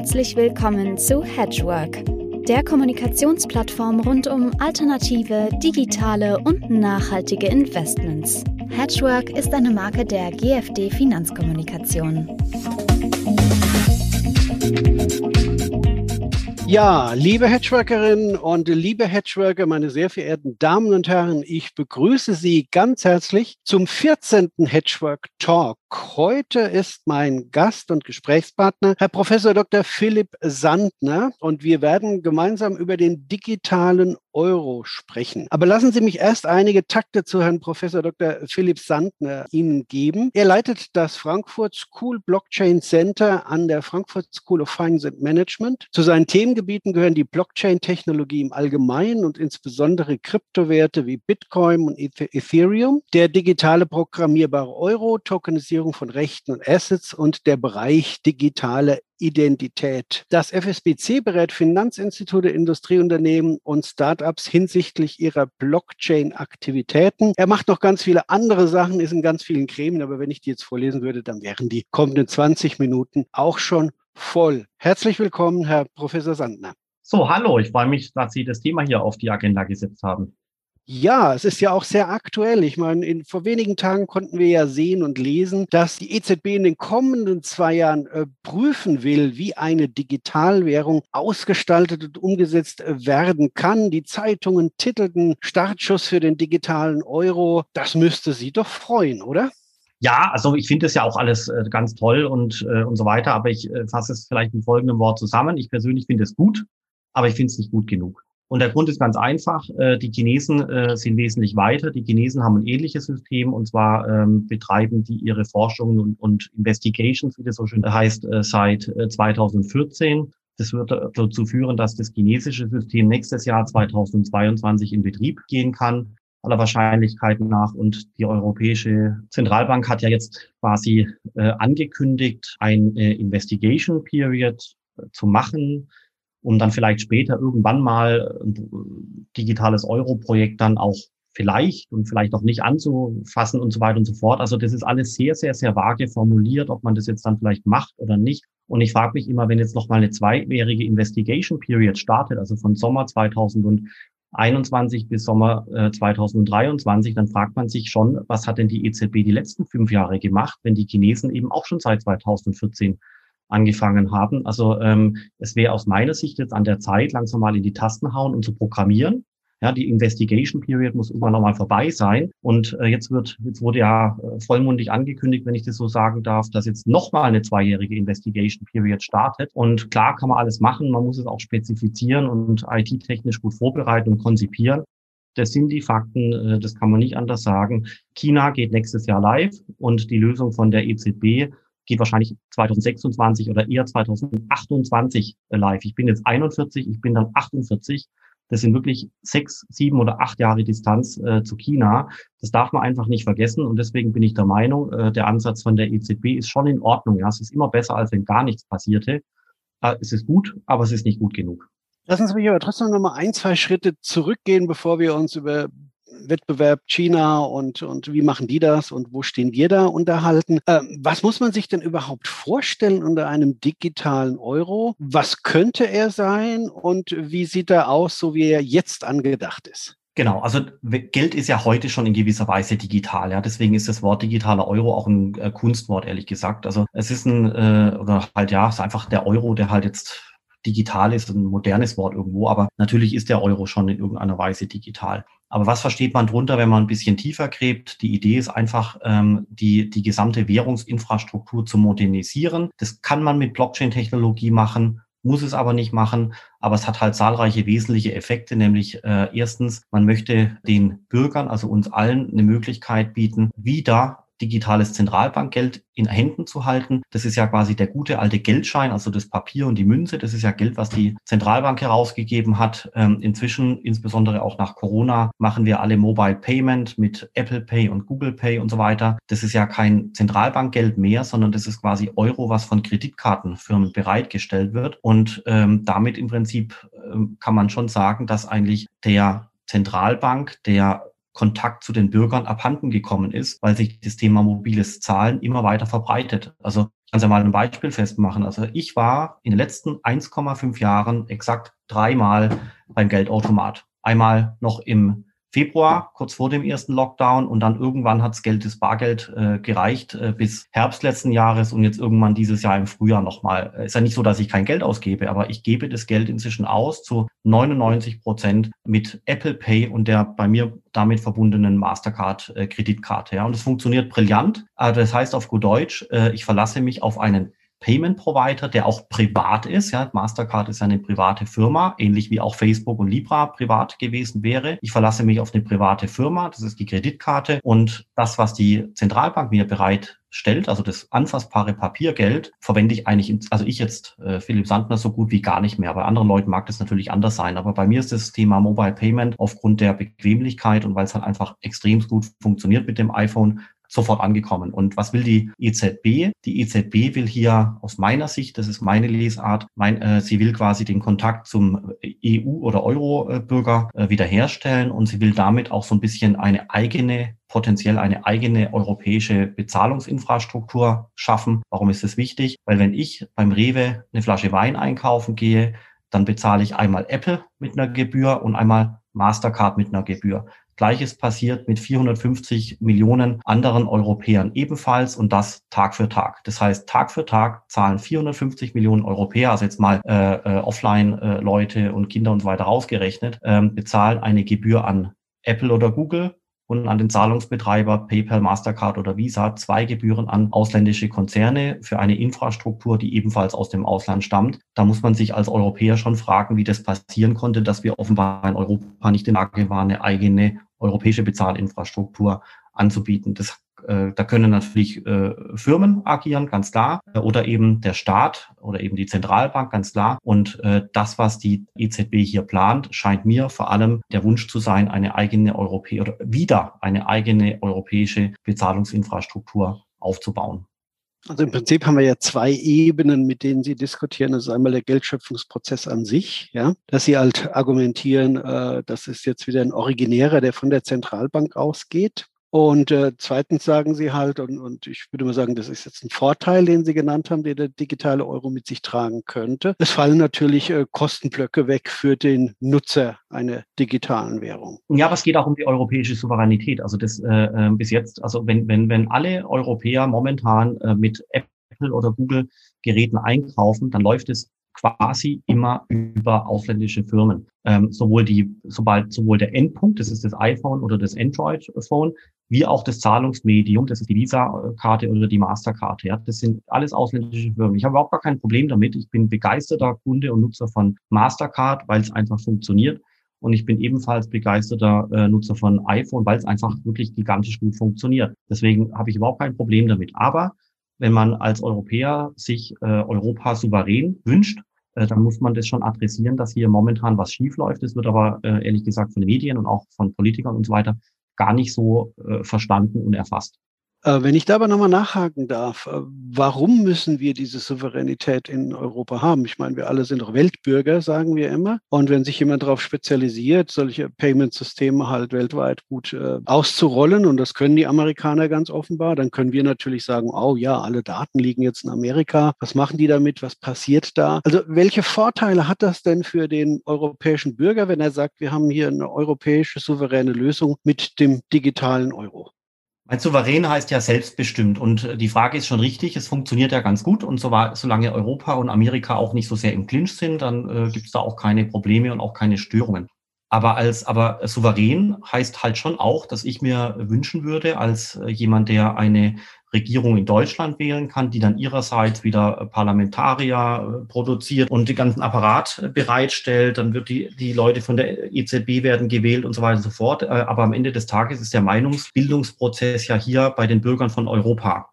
Herzlich willkommen zu Hedgework, der Kommunikationsplattform rund um alternative, digitale und nachhaltige Investments. Hedgework ist eine Marke der GFD Finanzkommunikation. Ja, liebe Hedgeworkerinnen und liebe Hedgeworker, meine sehr verehrten Damen und Herren, ich begrüße Sie ganz herzlich zum 14. Hedgework Talk. Heute ist mein Gast und Gesprächspartner Herr Professor Dr. Philipp Sandner und wir werden gemeinsam über den digitalen Euro sprechen. Aber lassen Sie mich erst einige Takte zu Herrn Professor Dr. Philipp Sandner Ihnen geben. Er leitet das Frankfurt School Blockchain Center an der Frankfurt School of Finance and Management. Zu seinen Themengebieten gehören die Blockchain-Technologie im Allgemeinen und insbesondere Kryptowerte wie Bitcoin und Ethereum, der digitale programmierbare Euro, Tokenisierung von Rechten und Assets und der Bereich digitale Identität. Das FSBC berät Finanzinstitute, Industrieunternehmen und Startups hinsichtlich ihrer Blockchain-Aktivitäten. Er macht noch ganz viele andere Sachen, ist in ganz vielen Gremien, aber wenn ich die jetzt vorlesen würde, dann wären die kommenden 20 Minuten auch schon voll. Herzlich willkommen, Herr Professor Sandner. So, hallo, ich freue mich, dass Sie das Thema hier auf die Agenda gesetzt haben. Ja, es ist ja auch sehr aktuell. Ich meine, in, vor wenigen Tagen konnten wir ja sehen und lesen, dass die EZB in den kommenden zwei Jahren äh, prüfen will, wie eine Digitalwährung ausgestaltet und umgesetzt äh, werden kann. Die Zeitungen titelten Startschuss für den digitalen Euro. Das müsste Sie doch freuen, oder? Ja, also ich finde das ja auch alles äh, ganz toll und, äh, und so weiter, aber ich äh, fasse es vielleicht in folgendem Wort zusammen. Ich persönlich finde es gut, aber ich finde es nicht gut genug. Und der Grund ist ganz einfach. Äh, die Chinesen äh, sind wesentlich weiter. Die Chinesen haben ein ähnliches System und zwar ähm, betreiben die ihre Forschungen und, Investigations, wie das so schön heißt, äh, seit 2014. Das wird dazu führen, dass das chinesische System nächstes Jahr 2022 in Betrieb gehen kann, aller Wahrscheinlichkeit nach. Und die Europäische Zentralbank hat ja jetzt quasi angekündigt, ein Investigation Period zu machen, um dann vielleicht später irgendwann mal ein digitales Euro-Projekt dann auch vielleicht und vielleicht auch nicht anzufassen und so weiter und so fort. Also das ist alles sehr, sehr, sehr vage formuliert, ob man das jetzt dann vielleicht macht oder nicht. Und ich frage mich immer, wenn jetzt noch mal eine zweijährige Investigation Period startet, also von Sommer 2021 bis Sommer äh, 2023, dann fragt man sich schon, was hat denn die EZB die letzten fünf Jahre gemacht, wenn die Chinesen eben auch schon seit 2014 angefangen haben. Also ähm, es wäre aus meiner Sicht jetzt an der Zeit, langsam mal in die Tasten hauen und zu programmieren. Ja, die Investigation Period muss irgendwann nochmal vorbei sein. Und äh, jetzt wird, jetzt wurde ja äh, vollmundig angekündigt, wenn ich das so sagen darf, dass jetzt nochmal eine zweijährige Investigation Period startet. Und klar kann man alles machen, man muss es auch spezifizieren und IT-technisch gut vorbereiten und konzipieren. Das sind die Fakten, äh, das kann man nicht anders sagen. China geht nächstes Jahr live und die Lösung von der EZB geht wahrscheinlich 2026 oder eher 2028 live. Ich bin jetzt 41, ich bin dann 48. Das sind wirklich sechs, sieben oder acht Jahre Distanz äh, zu China. Das darf man einfach nicht vergessen. Und deswegen bin ich der Meinung, äh, der Ansatz von der EZB ist schon in Ordnung. Ja, es ist immer besser, als wenn gar nichts passierte. Äh, es ist gut, aber es ist nicht gut genug. Lassen Sie mich aber trotzdem noch mal ein, zwei Schritte zurückgehen, bevor wir uns über Wettbewerb China und, und wie machen die das und wo stehen wir da unterhalten. Ähm, was muss man sich denn überhaupt vorstellen unter einem digitalen Euro? Was könnte er sein und wie sieht er aus, so wie er jetzt angedacht ist? Genau, also Geld ist ja heute schon in gewisser Weise digital, ja. Deswegen ist das Wort digitaler Euro auch ein äh, Kunstwort, ehrlich gesagt. Also es ist ein, äh, oder halt ja, es ist einfach der Euro, der halt jetzt digital ist, ein modernes Wort irgendwo, aber natürlich ist der Euro schon in irgendeiner Weise digital. Aber was versteht man drunter, wenn man ein bisschen tiefer gräbt? Die Idee ist einfach, ähm, die, die gesamte Währungsinfrastruktur zu modernisieren. Das kann man mit Blockchain-Technologie machen, muss es aber nicht machen. Aber es hat halt zahlreiche wesentliche Effekte, nämlich äh, erstens, man möchte den Bürgern, also uns allen, eine Möglichkeit bieten, wieder digitales Zentralbankgeld in Händen zu halten. Das ist ja quasi der gute alte Geldschein, also das Papier und die Münze. Das ist ja Geld, was die Zentralbank herausgegeben hat. Ähm, inzwischen, insbesondere auch nach Corona, machen wir alle Mobile Payment mit Apple Pay und Google Pay und so weiter. Das ist ja kein Zentralbankgeld mehr, sondern das ist quasi Euro, was von Kreditkartenfirmen bereitgestellt wird. Und ähm, damit im Prinzip ähm, kann man schon sagen, dass eigentlich der Zentralbank, der Kontakt zu den Bürgern abhanden gekommen ist, weil sich das Thema mobiles Zahlen immer weiter verbreitet. Also kann es ja mal ein Beispiel festmachen. Also ich war in den letzten 1,5 Jahren exakt dreimal beim Geldautomat. Einmal noch im Februar, kurz vor dem ersten Lockdown und dann irgendwann hat's Geld, das Bargeld äh, gereicht äh, bis Herbst letzten Jahres und jetzt irgendwann dieses Jahr im Frühjahr nochmal. Ist ja nicht so, dass ich kein Geld ausgebe, aber ich gebe das Geld inzwischen aus zu 99 Prozent mit Apple Pay und der bei mir damit verbundenen Mastercard-Kreditkarte. Äh, ja, und es funktioniert brillant. Also das heißt auf gut Deutsch, äh, ich verlasse mich auf einen Payment Provider, der auch privat ist. Ja, Mastercard ist eine private Firma, ähnlich wie auch Facebook und Libra privat gewesen wäre. Ich verlasse mich auf eine private Firma, das ist die Kreditkarte und das, was die Zentralbank mir bereitstellt, also das anfassbare Papiergeld, verwende ich eigentlich, also ich jetzt, äh, Philipp Sandner, so gut wie gar nicht mehr. Bei anderen Leuten mag das natürlich anders sein, aber bei mir ist das Thema Mobile Payment aufgrund der Bequemlichkeit und weil es halt einfach extrem gut funktioniert mit dem iPhone, sofort angekommen. Und was will die EZB? Die EZB will hier aus meiner Sicht, das ist meine Lesart, mein, äh, sie will quasi den Kontakt zum EU- oder Euro-Bürger äh, wiederherstellen und sie will damit auch so ein bisschen eine eigene potenziell eine eigene europäische Bezahlungsinfrastruktur schaffen. Warum ist das wichtig? Weil wenn ich beim Rewe eine Flasche Wein einkaufen gehe, dann bezahle ich einmal Apple mit einer Gebühr und einmal Mastercard mit einer Gebühr. Gleiches passiert mit 450 Millionen anderen Europäern ebenfalls und das Tag für Tag. Das heißt, Tag für Tag zahlen 450 Millionen Europäer, also jetzt mal äh, äh, Offline-Leute äh, und Kinder und so weiter rausgerechnet, ähm, bezahlen eine Gebühr an Apple oder Google und an den Zahlungsbetreiber PayPal, Mastercard oder Visa zwei Gebühren an ausländische Konzerne für eine Infrastruktur, die ebenfalls aus dem Ausland stammt. Da muss man sich als Europäer schon fragen, wie das passieren konnte, dass wir offenbar in Europa nicht in der Lage waren, eine eigene europäische Bezahlinfrastruktur anzubieten. Das äh, da können natürlich äh, Firmen agieren, ganz klar, äh, oder eben der Staat oder eben die Zentralbank, ganz klar. Und äh, das, was die EZB hier plant, scheint mir vor allem der Wunsch zu sein, eine eigene europäische oder wieder eine eigene europäische Bezahlungsinfrastruktur aufzubauen. Also im Prinzip haben wir ja zwei Ebenen, mit denen Sie diskutieren. Das ist einmal der Geldschöpfungsprozess an sich, ja, dass Sie halt argumentieren, äh, das ist jetzt wieder ein originärer, der von der Zentralbank ausgeht. Und äh, zweitens sagen sie halt, und, und ich würde mal sagen, das ist jetzt ein Vorteil, den Sie genannt haben, den der digitale Euro mit sich tragen könnte. Es fallen natürlich äh, Kostenblöcke weg für den Nutzer einer digitalen Währung. Ja, aber es geht auch um die europäische Souveränität. Also das äh, äh bis jetzt, also wenn, wenn, wenn alle Europäer momentan äh, mit Apple oder Google Geräten einkaufen, dann läuft es quasi immer über ausländische Firmen. Ähm, sowohl die, sobald sowohl der Endpunkt, das ist das iPhone oder das Android-Phone, wie auch das Zahlungsmedium, das ist die Visa-Karte oder die Mastercard. Ja, das sind alles ausländische Firmen. Ich habe überhaupt gar kein Problem damit. Ich bin begeisterter Kunde und Nutzer von Mastercard, weil es einfach funktioniert. Und ich bin ebenfalls begeisterter äh, Nutzer von iPhone, weil es einfach wirklich gigantisch gut funktioniert. Deswegen habe ich überhaupt kein Problem damit. Aber wenn man als Europäer sich äh, Europa souverän wünscht, äh, dann muss man das schon adressieren, dass hier momentan was schief läuft. Es wird aber äh, ehrlich gesagt von den Medien und auch von Politikern und so weiter gar nicht so äh, verstanden und erfasst. Äh, wenn ich da aber nochmal nachhaken darf, äh, warum müssen wir diese Souveränität in Europa haben? Ich meine, wir alle sind doch Weltbürger, sagen wir immer. Und wenn sich jemand darauf spezialisiert, solche Payment-Systeme halt weltweit gut äh, auszurollen, und das können die Amerikaner ganz offenbar, dann können wir natürlich sagen, oh ja, alle Daten liegen jetzt in Amerika. Was machen die damit? Was passiert da? Also welche Vorteile hat das denn für den europäischen Bürger, wenn er sagt, wir haben hier eine europäische souveräne Lösung mit dem digitalen Euro? Ein Souverän heißt ja selbstbestimmt und äh, die Frage ist schon richtig, es funktioniert ja ganz gut und so war, solange Europa und Amerika auch nicht so sehr im Clinch sind, dann äh, gibt es da auch keine Probleme und auch keine Störungen. Aber als aber souverän heißt halt schon auch, dass ich mir wünschen würde, als äh, jemand, der eine Regierung in Deutschland wählen kann, die dann ihrerseits wieder Parlamentarier äh, produziert und den ganzen Apparat bereitstellt. Dann wird die, die Leute von der EZB werden gewählt und so weiter und so fort. Äh, aber am Ende des Tages ist der Meinungsbildungsprozess ja hier bei den Bürgern von Europa.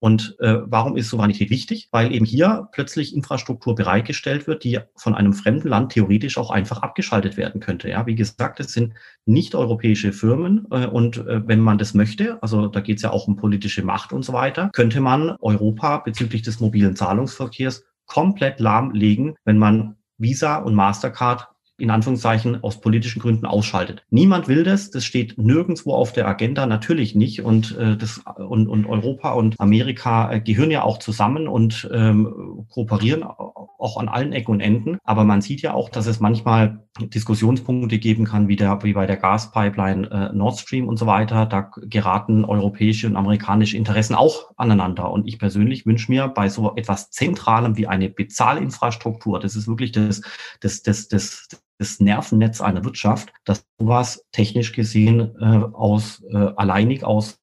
Und äh, warum ist Souveränität wichtig? Weil eben hier plötzlich Infrastruktur bereitgestellt wird, die von einem fremden Land theoretisch auch einfach abgeschaltet werden könnte. Ja, wie gesagt, es sind nicht europäische Firmen äh, und äh, wenn man das möchte, also da geht es ja auch um politische Macht und so weiter, könnte man Europa bezüglich des mobilen Zahlungsverkehrs komplett lahmlegen, wenn man Visa und Mastercard in Anführungszeichen aus politischen Gründen ausschaltet. Niemand will das, das steht nirgendwo auf der Agenda, natürlich nicht. Und, äh, das, und, und Europa und Amerika äh, gehören ja auch zusammen und ähm, kooperieren auch an allen Ecken und Enden. Aber man sieht ja auch, dass es manchmal Diskussionspunkte geben kann, wie, der, wie bei der Gaspipeline äh, Nord Stream und so weiter. Da geraten europäische und amerikanische Interessen auch aneinander. Und ich persönlich wünsche mir bei so etwas Zentralem wie eine Bezahlinfrastruktur, das ist wirklich das, das, das, das, das Nervennetz einer Wirtschaft, dass sowas technisch gesehen äh, aus äh, alleinig aus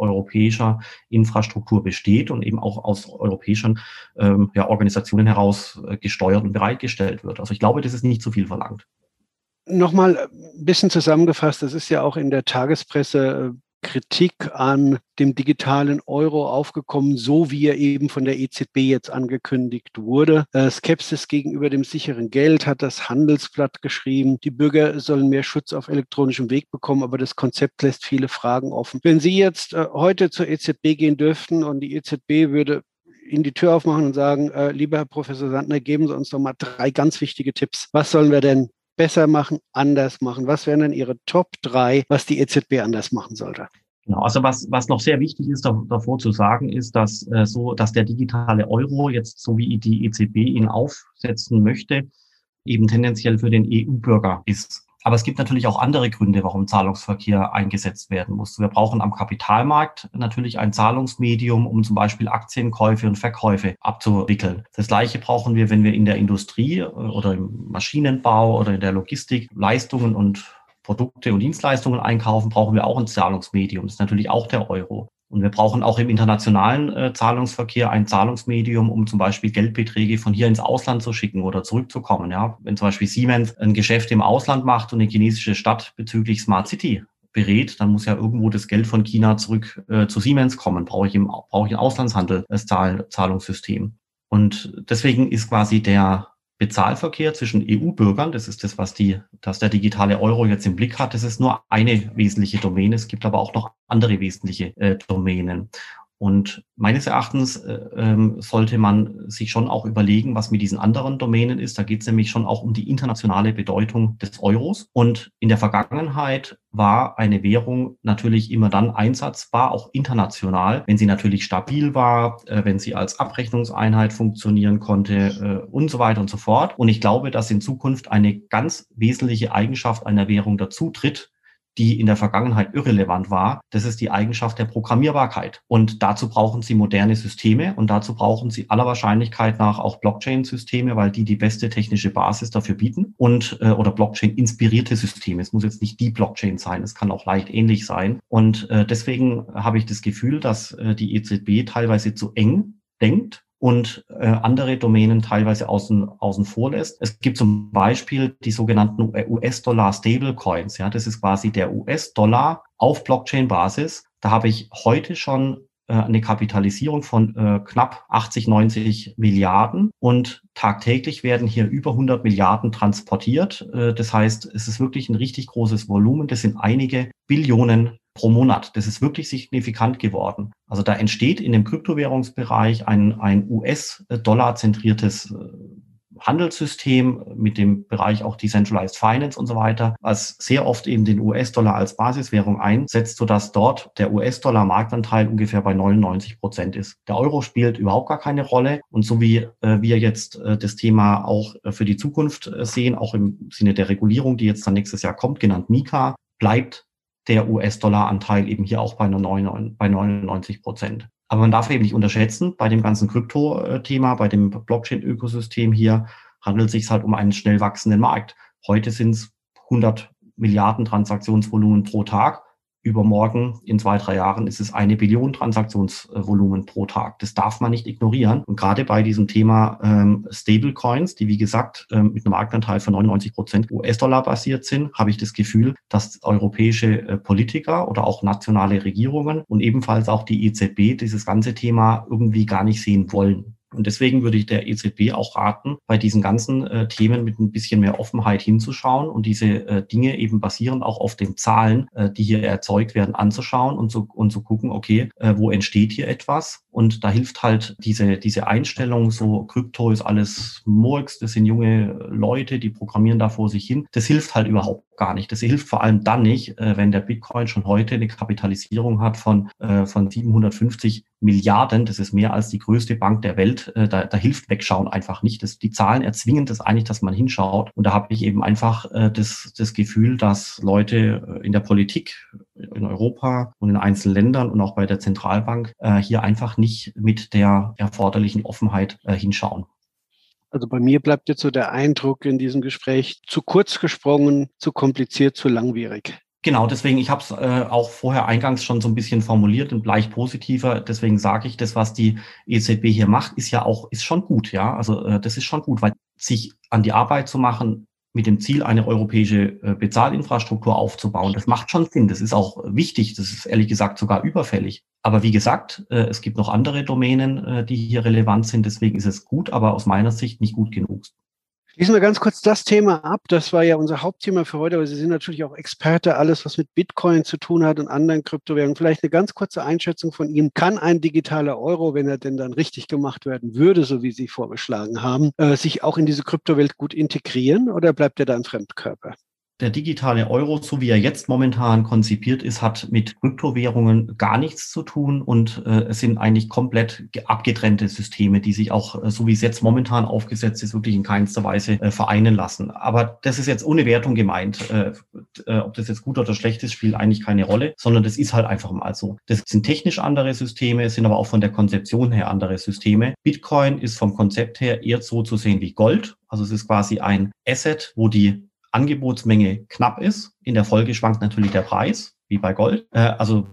europäischer Infrastruktur besteht und eben auch aus europäischen ähm, ja, Organisationen heraus äh, gesteuert und bereitgestellt wird. Also ich glaube, das ist nicht zu viel verlangt. Nochmal ein bisschen zusammengefasst, das ist ja auch in der Tagespresse äh, Kritik an dem digitalen Euro aufgekommen, so wie er eben von der EZB jetzt angekündigt wurde. Äh, Skepsis gegenüber dem sicheren Geld hat das Handelsblatt geschrieben. Die Bürger sollen mehr Schutz auf elektronischem Weg bekommen, aber das Konzept lässt viele Fragen offen. Wenn Sie jetzt äh, heute zur EZB gehen dürften und die EZB würde Ihnen die Tür aufmachen und sagen, äh, lieber Herr Professor Sandner, geben Sie uns doch mal drei ganz wichtige Tipps. Was sollen wir denn besser machen, anders machen? Was wären denn Ihre Top 3, was die EZB anders machen sollte? Genau, also was, was noch sehr wichtig ist, davor zu sagen, ist, dass äh, so, dass der digitale Euro jetzt, so wie die EZB ihn aufsetzen möchte, eben tendenziell für den EU-Bürger ist. Aber es gibt natürlich auch andere Gründe, warum Zahlungsverkehr eingesetzt werden muss. Wir brauchen am Kapitalmarkt natürlich ein Zahlungsmedium, um zum Beispiel Aktienkäufe und Verkäufe abzuwickeln. Das Gleiche brauchen wir, wenn wir in der Industrie äh, oder im Maschinenbau oder in der Logistik Leistungen und Produkte und Dienstleistungen einkaufen, brauchen wir auch ein Zahlungsmedium. Das ist natürlich auch der Euro. Und wir brauchen auch im internationalen äh, Zahlungsverkehr ein Zahlungsmedium, um zum Beispiel Geldbeträge von hier ins Ausland zu schicken oder zurückzukommen. Ja, wenn zum Beispiel Siemens ein Geschäft im Ausland macht und eine chinesische Stadt bezüglich Smart City berät, dann muss ja irgendwo das Geld von China zurück äh, zu Siemens kommen. Brauche ich im brauche ich ein Auslandshandel als Zahl, Zahlungssystem. Und deswegen ist quasi der Bezahlverkehr zwischen EU-Bürgern, das ist das, was die, dass der digitale Euro jetzt im Blick hat, das ist nur eine wesentliche Domäne. Es gibt aber auch noch andere wesentliche äh, Domänen. Und meines Erachtens äh, ähm, sollte man sich schon auch überlegen, was mit diesen anderen Domänen ist. Da geht es nämlich schon auch um die internationale Bedeutung des Euros. Und in der Vergangenheit war eine Währung natürlich immer dann einsatzbar, auch international, wenn sie natürlich stabil war, äh, wenn sie als Abrechnungseinheit funktionieren konnte äh, und so weiter und so fort. Und ich glaube, dass in Zukunft eine ganz wesentliche Eigenschaft einer Währung dazu tritt, die in der Vergangenheit irrelevant war. Das ist die Eigenschaft der Programmierbarkeit. Und dazu brauchen Sie moderne Systeme und dazu brauchen Sie aller Wahrscheinlichkeit nach auch Blockchain-Systeme, weil die die beste technische Basis dafür bieten und äh, oder Blockchain-inspirierte Systeme. Es muss jetzt nicht die Blockchain sein, es kann auch leicht ähnlich sein. Und äh, deswegen habe ich das Gefühl, dass äh, die EZB teilweise zu eng denkt und äh, andere Domänen teilweise außen, außen vor lässt. Es gibt zum Beispiel die sogenannten US-Dollar Stablecoins. Ja, das ist quasi der US-Dollar auf Blockchain-Basis. Da habe ich heute schon äh, eine Kapitalisierung von äh, knapp 80, 90 Milliarden und tagtäglich werden hier über 100 Milliarden transportiert. Äh, das heißt, es ist wirklich ein richtig großes Volumen. Das sind einige Billionen pro Monat. Das ist wirklich signifikant geworden. Also da entsteht in dem Kryptowährungsbereich ein, ein US-Dollar-zentriertes äh, Handelssystem mit dem Bereich auch Decentralized Finance und so weiter, was sehr oft eben den US-Dollar als Basiswährung einsetzt, sodass dort der US-Dollar-Marktanteil ungefähr bei 99 Prozent ist. Der Euro spielt überhaupt gar keine Rolle und so wie äh, wir jetzt äh, das Thema auch äh, für die Zukunft äh, sehen, auch im Sinne der Regulierung, die jetzt dann nächstes Jahr kommt, genannt Mika, bleibt der US-Dollar-Anteil eben hier auch bei, einer 99, bei 99 Prozent. Aber man darf eben nicht unterschätzen, bei dem ganzen Krypto-Thema, bei dem Blockchain-Ökosystem hier, handelt es sich halt um einen schnell wachsenden Markt. Heute sind es 100 Milliarden Transaktionsvolumen pro Tag übermorgen in zwei, drei Jahren ist es eine Billion Transaktionsvolumen pro Tag. Das darf man nicht ignorieren. Und gerade bei diesem Thema ähm, Stablecoins, die wie gesagt ähm, mit einem Marktanteil von 99 Prozent US-Dollar basiert sind, habe ich das Gefühl, dass europäische äh, Politiker oder auch nationale Regierungen und ebenfalls auch die EZB dieses ganze Thema irgendwie gar nicht sehen wollen. Und deswegen würde ich der EZB auch raten, bei diesen ganzen äh, Themen mit ein bisschen mehr Offenheit hinzuschauen und diese äh, Dinge eben basierend auch auf den Zahlen, äh, die hier erzeugt werden, anzuschauen und zu, und zu gucken, okay, äh, wo entsteht hier etwas? Und da hilft halt diese, diese Einstellung, so Krypto ist alles Murks, das sind junge Leute, die programmieren da vor sich hin. Das hilft halt überhaupt gar nicht. Das hilft vor allem dann nicht, äh, wenn der Bitcoin schon heute eine Kapitalisierung hat von, äh, von 750 Milliarden. Das ist mehr als die größte Bank der Welt. Äh, da, da hilft Wegschauen einfach nicht. Das, die Zahlen erzwingen das eigentlich, dass man hinschaut. Und da habe ich eben einfach das, das Gefühl, dass Leute in der Politik in Europa und in einzelnen Ländern und auch bei der Zentralbank hier einfach nicht mit der erforderlichen Offenheit hinschauen. Also bei mir bleibt jetzt so der Eindruck in diesem Gespräch zu kurz gesprungen, zu kompliziert, zu langwierig. Genau, deswegen, ich habe es äh, auch vorher eingangs schon so ein bisschen formuliert und leicht positiver. Deswegen sage ich, das, was die EZB hier macht, ist ja auch, ist schon gut, ja. Also äh, das ist schon gut, weil sich an die Arbeit zu machen, mit dem Ziel, eine europäische äh, Bezahlinfrastruktur aufzubauen. Das macht schon Sinn. Das ist auch wichtig. Das ist ehrlich gesagt sogar überfällig. Aber wie gesagt, äh, es gibt noch andere Domänen, äh, die hier relevant sind. Deswegen ist es gut, aber aus meiner Sicht nicht gut genug. Schließen wir ganz kurz das Thema ab. Das war ja unser Hauptthema für heute, aber Sie sind natürlich auch Experte, alles, was mit Bitcoin zu tun hat und anderen Kryptowährungen. Vielleicht eine ganz kurze Einschätzung von Ihnen. Kann ein digitaler Euro, wenn er denn dann richtig gemacht werden würde, so wie Sie vorgeschlagen haben, äh, sich auch in diese Kryptowelt gut integrieren oder bleibt er da ein Fremdkörper? Der digitale Euro, so wie er jetzt momentan konzipiert ist, hat mit Kryptowährungen gar nichts zu tun und äh, es sind eigentlich komplett abgetrennte Systeme, die sich auch, äh, so wie es jetzt momentan aufgesetzt ist, wirklich in keinster Weise äh, vereinen lassen. Aber das ist jetzt ohne Wertung gemeint. Äh, äh, ob das jetzt gut oder schlecht ist, spielt eigentlich keine Rolle, sondern das ist halt einfach mal so. Das sind technisch andere Systeme, sind aber auch von der Konzeption her andere Systeme. Bitcoin ist vom Konzept her eher so zu sehen wie Gold. Also es ist quasi ein Asset, wo die Angebotsmenge knapp ist. In der Folge schwankt natürlich der Preis, wie bei Gold. Äh, also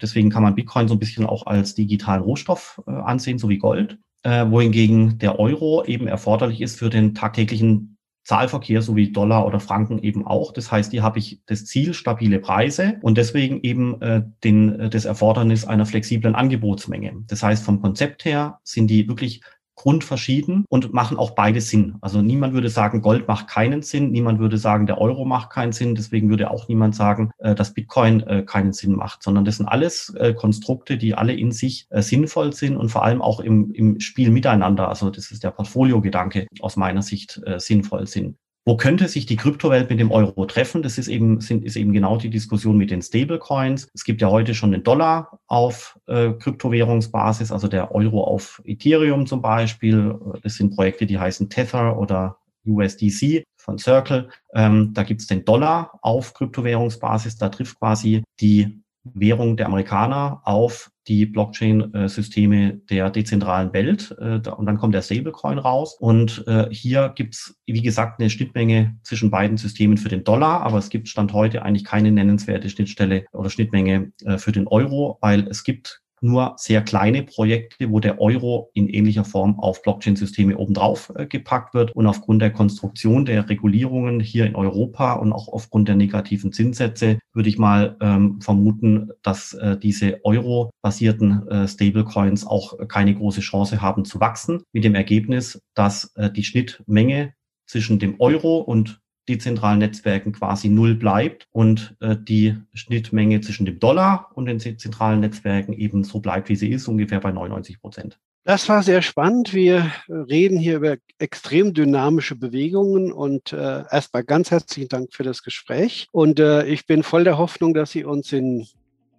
deswegen kann man Bitcoin so ein bisschen auch als digitalen Rohstoff äh, ansehen, so wie Gold. Äh, wohingegen der Euro eben erforderlich ist für den tagtäglichen Zahlverkehr, so wie Dollar oder Franken eben auch. Das heißt, hier habe ich das Ziel stabile Preise und deswegen eben äh, den, äh, das Erfordernis einer flexiblen Angebotsmenge. Das heißt, vom Konzept her sind die wirklich grundverschieden und machen auch beide Sinn. Also niemand würde sagen, Gold macht keinen Sinn, niemand würde sagen, der Euro macht keinen Sinn, deswegen würde auch niemand sagen, äh, dass Bitcoin äh, keinen Sinn macht, sondern das sind alles äh, Konstrukte, die alle in sich sinnvoll sind und vor allem auch im, im Spiel miteinander, also das ist der Portfolio-Gedanke aus meiner Sicht sinnvoll sind. Wo könnte sich die Kryptowelt mit dem Euro treffen? Das ist eben, sind, ist eben genau die Diskussion mit den Stablecoins. Es gibt ja heute schon den Dollar auf äh, Kryptowährungsbasis, also der Euro auf Ethereum zum Beispiel. Das sind Projekte, die heißen Tether oder USDC von Circle. Ähm, da gibt's den Dollar auf Kryptowährungsbasis. Da trifft quasi die Währung der Amerikaner auf die Blockchain-Systeme der dezentralen Welt. Äh, und dann kommt der Stablecoin raus. Und äh, hier gibt's wie gesagt, eine Schnittmenge zwischen beiden Systemen für den Dollar. Aber es gibt Stand heute eigentlich keine nennenswerte Schnittstelle oder Schnittmenge äh, für den Euro, weil es gibt nur sehr kleine Projekte, wo der Euro in ähnlicher Form auf Blockchain-Systeme obendrauf äh, gepackt wird. Und aufgrund der Konstruktion der Regulierungen hier in Europa und auch aufgrund der negativen Zinssätze würde ich mal ähm, vermuten, dass äh, diese Euro-basierten äh, Stablecoins auch keine große Chance haben zu wachsen. Mit dem Ergebnis, dass äh, die Schnittmenge zwischen dem Euro und dezentralen Netzwerken quasi null bleibt und äh, die Schnittmenge zwischen dem Dollar und den dezentralen Netzwerken eben so bleibt, wie sie ist, ungefähr bei 99 Prozent. Das war sehr spannend. Wir reden hier über extrem dynamische Bewegungen und äh, erstmal ganz herzlichen Dank für das Gespräch. Und äh, ich bin voll der Hoffnung, dass Sie uns in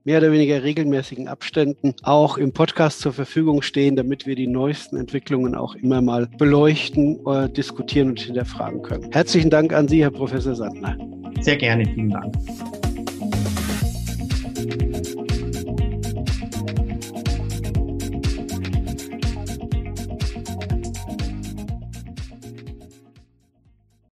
mehr oder weniger regelmäßigen Abständen auch im Podcast zur Verfügung stehen, damit wir die neuesten Entwicklungen auch immer mal beleuchten, äh, diskutieren und hinterfragen können. Herzlichen Dank an Sie, Herr Professor Sandner. Sehr gerne, vielen Dank.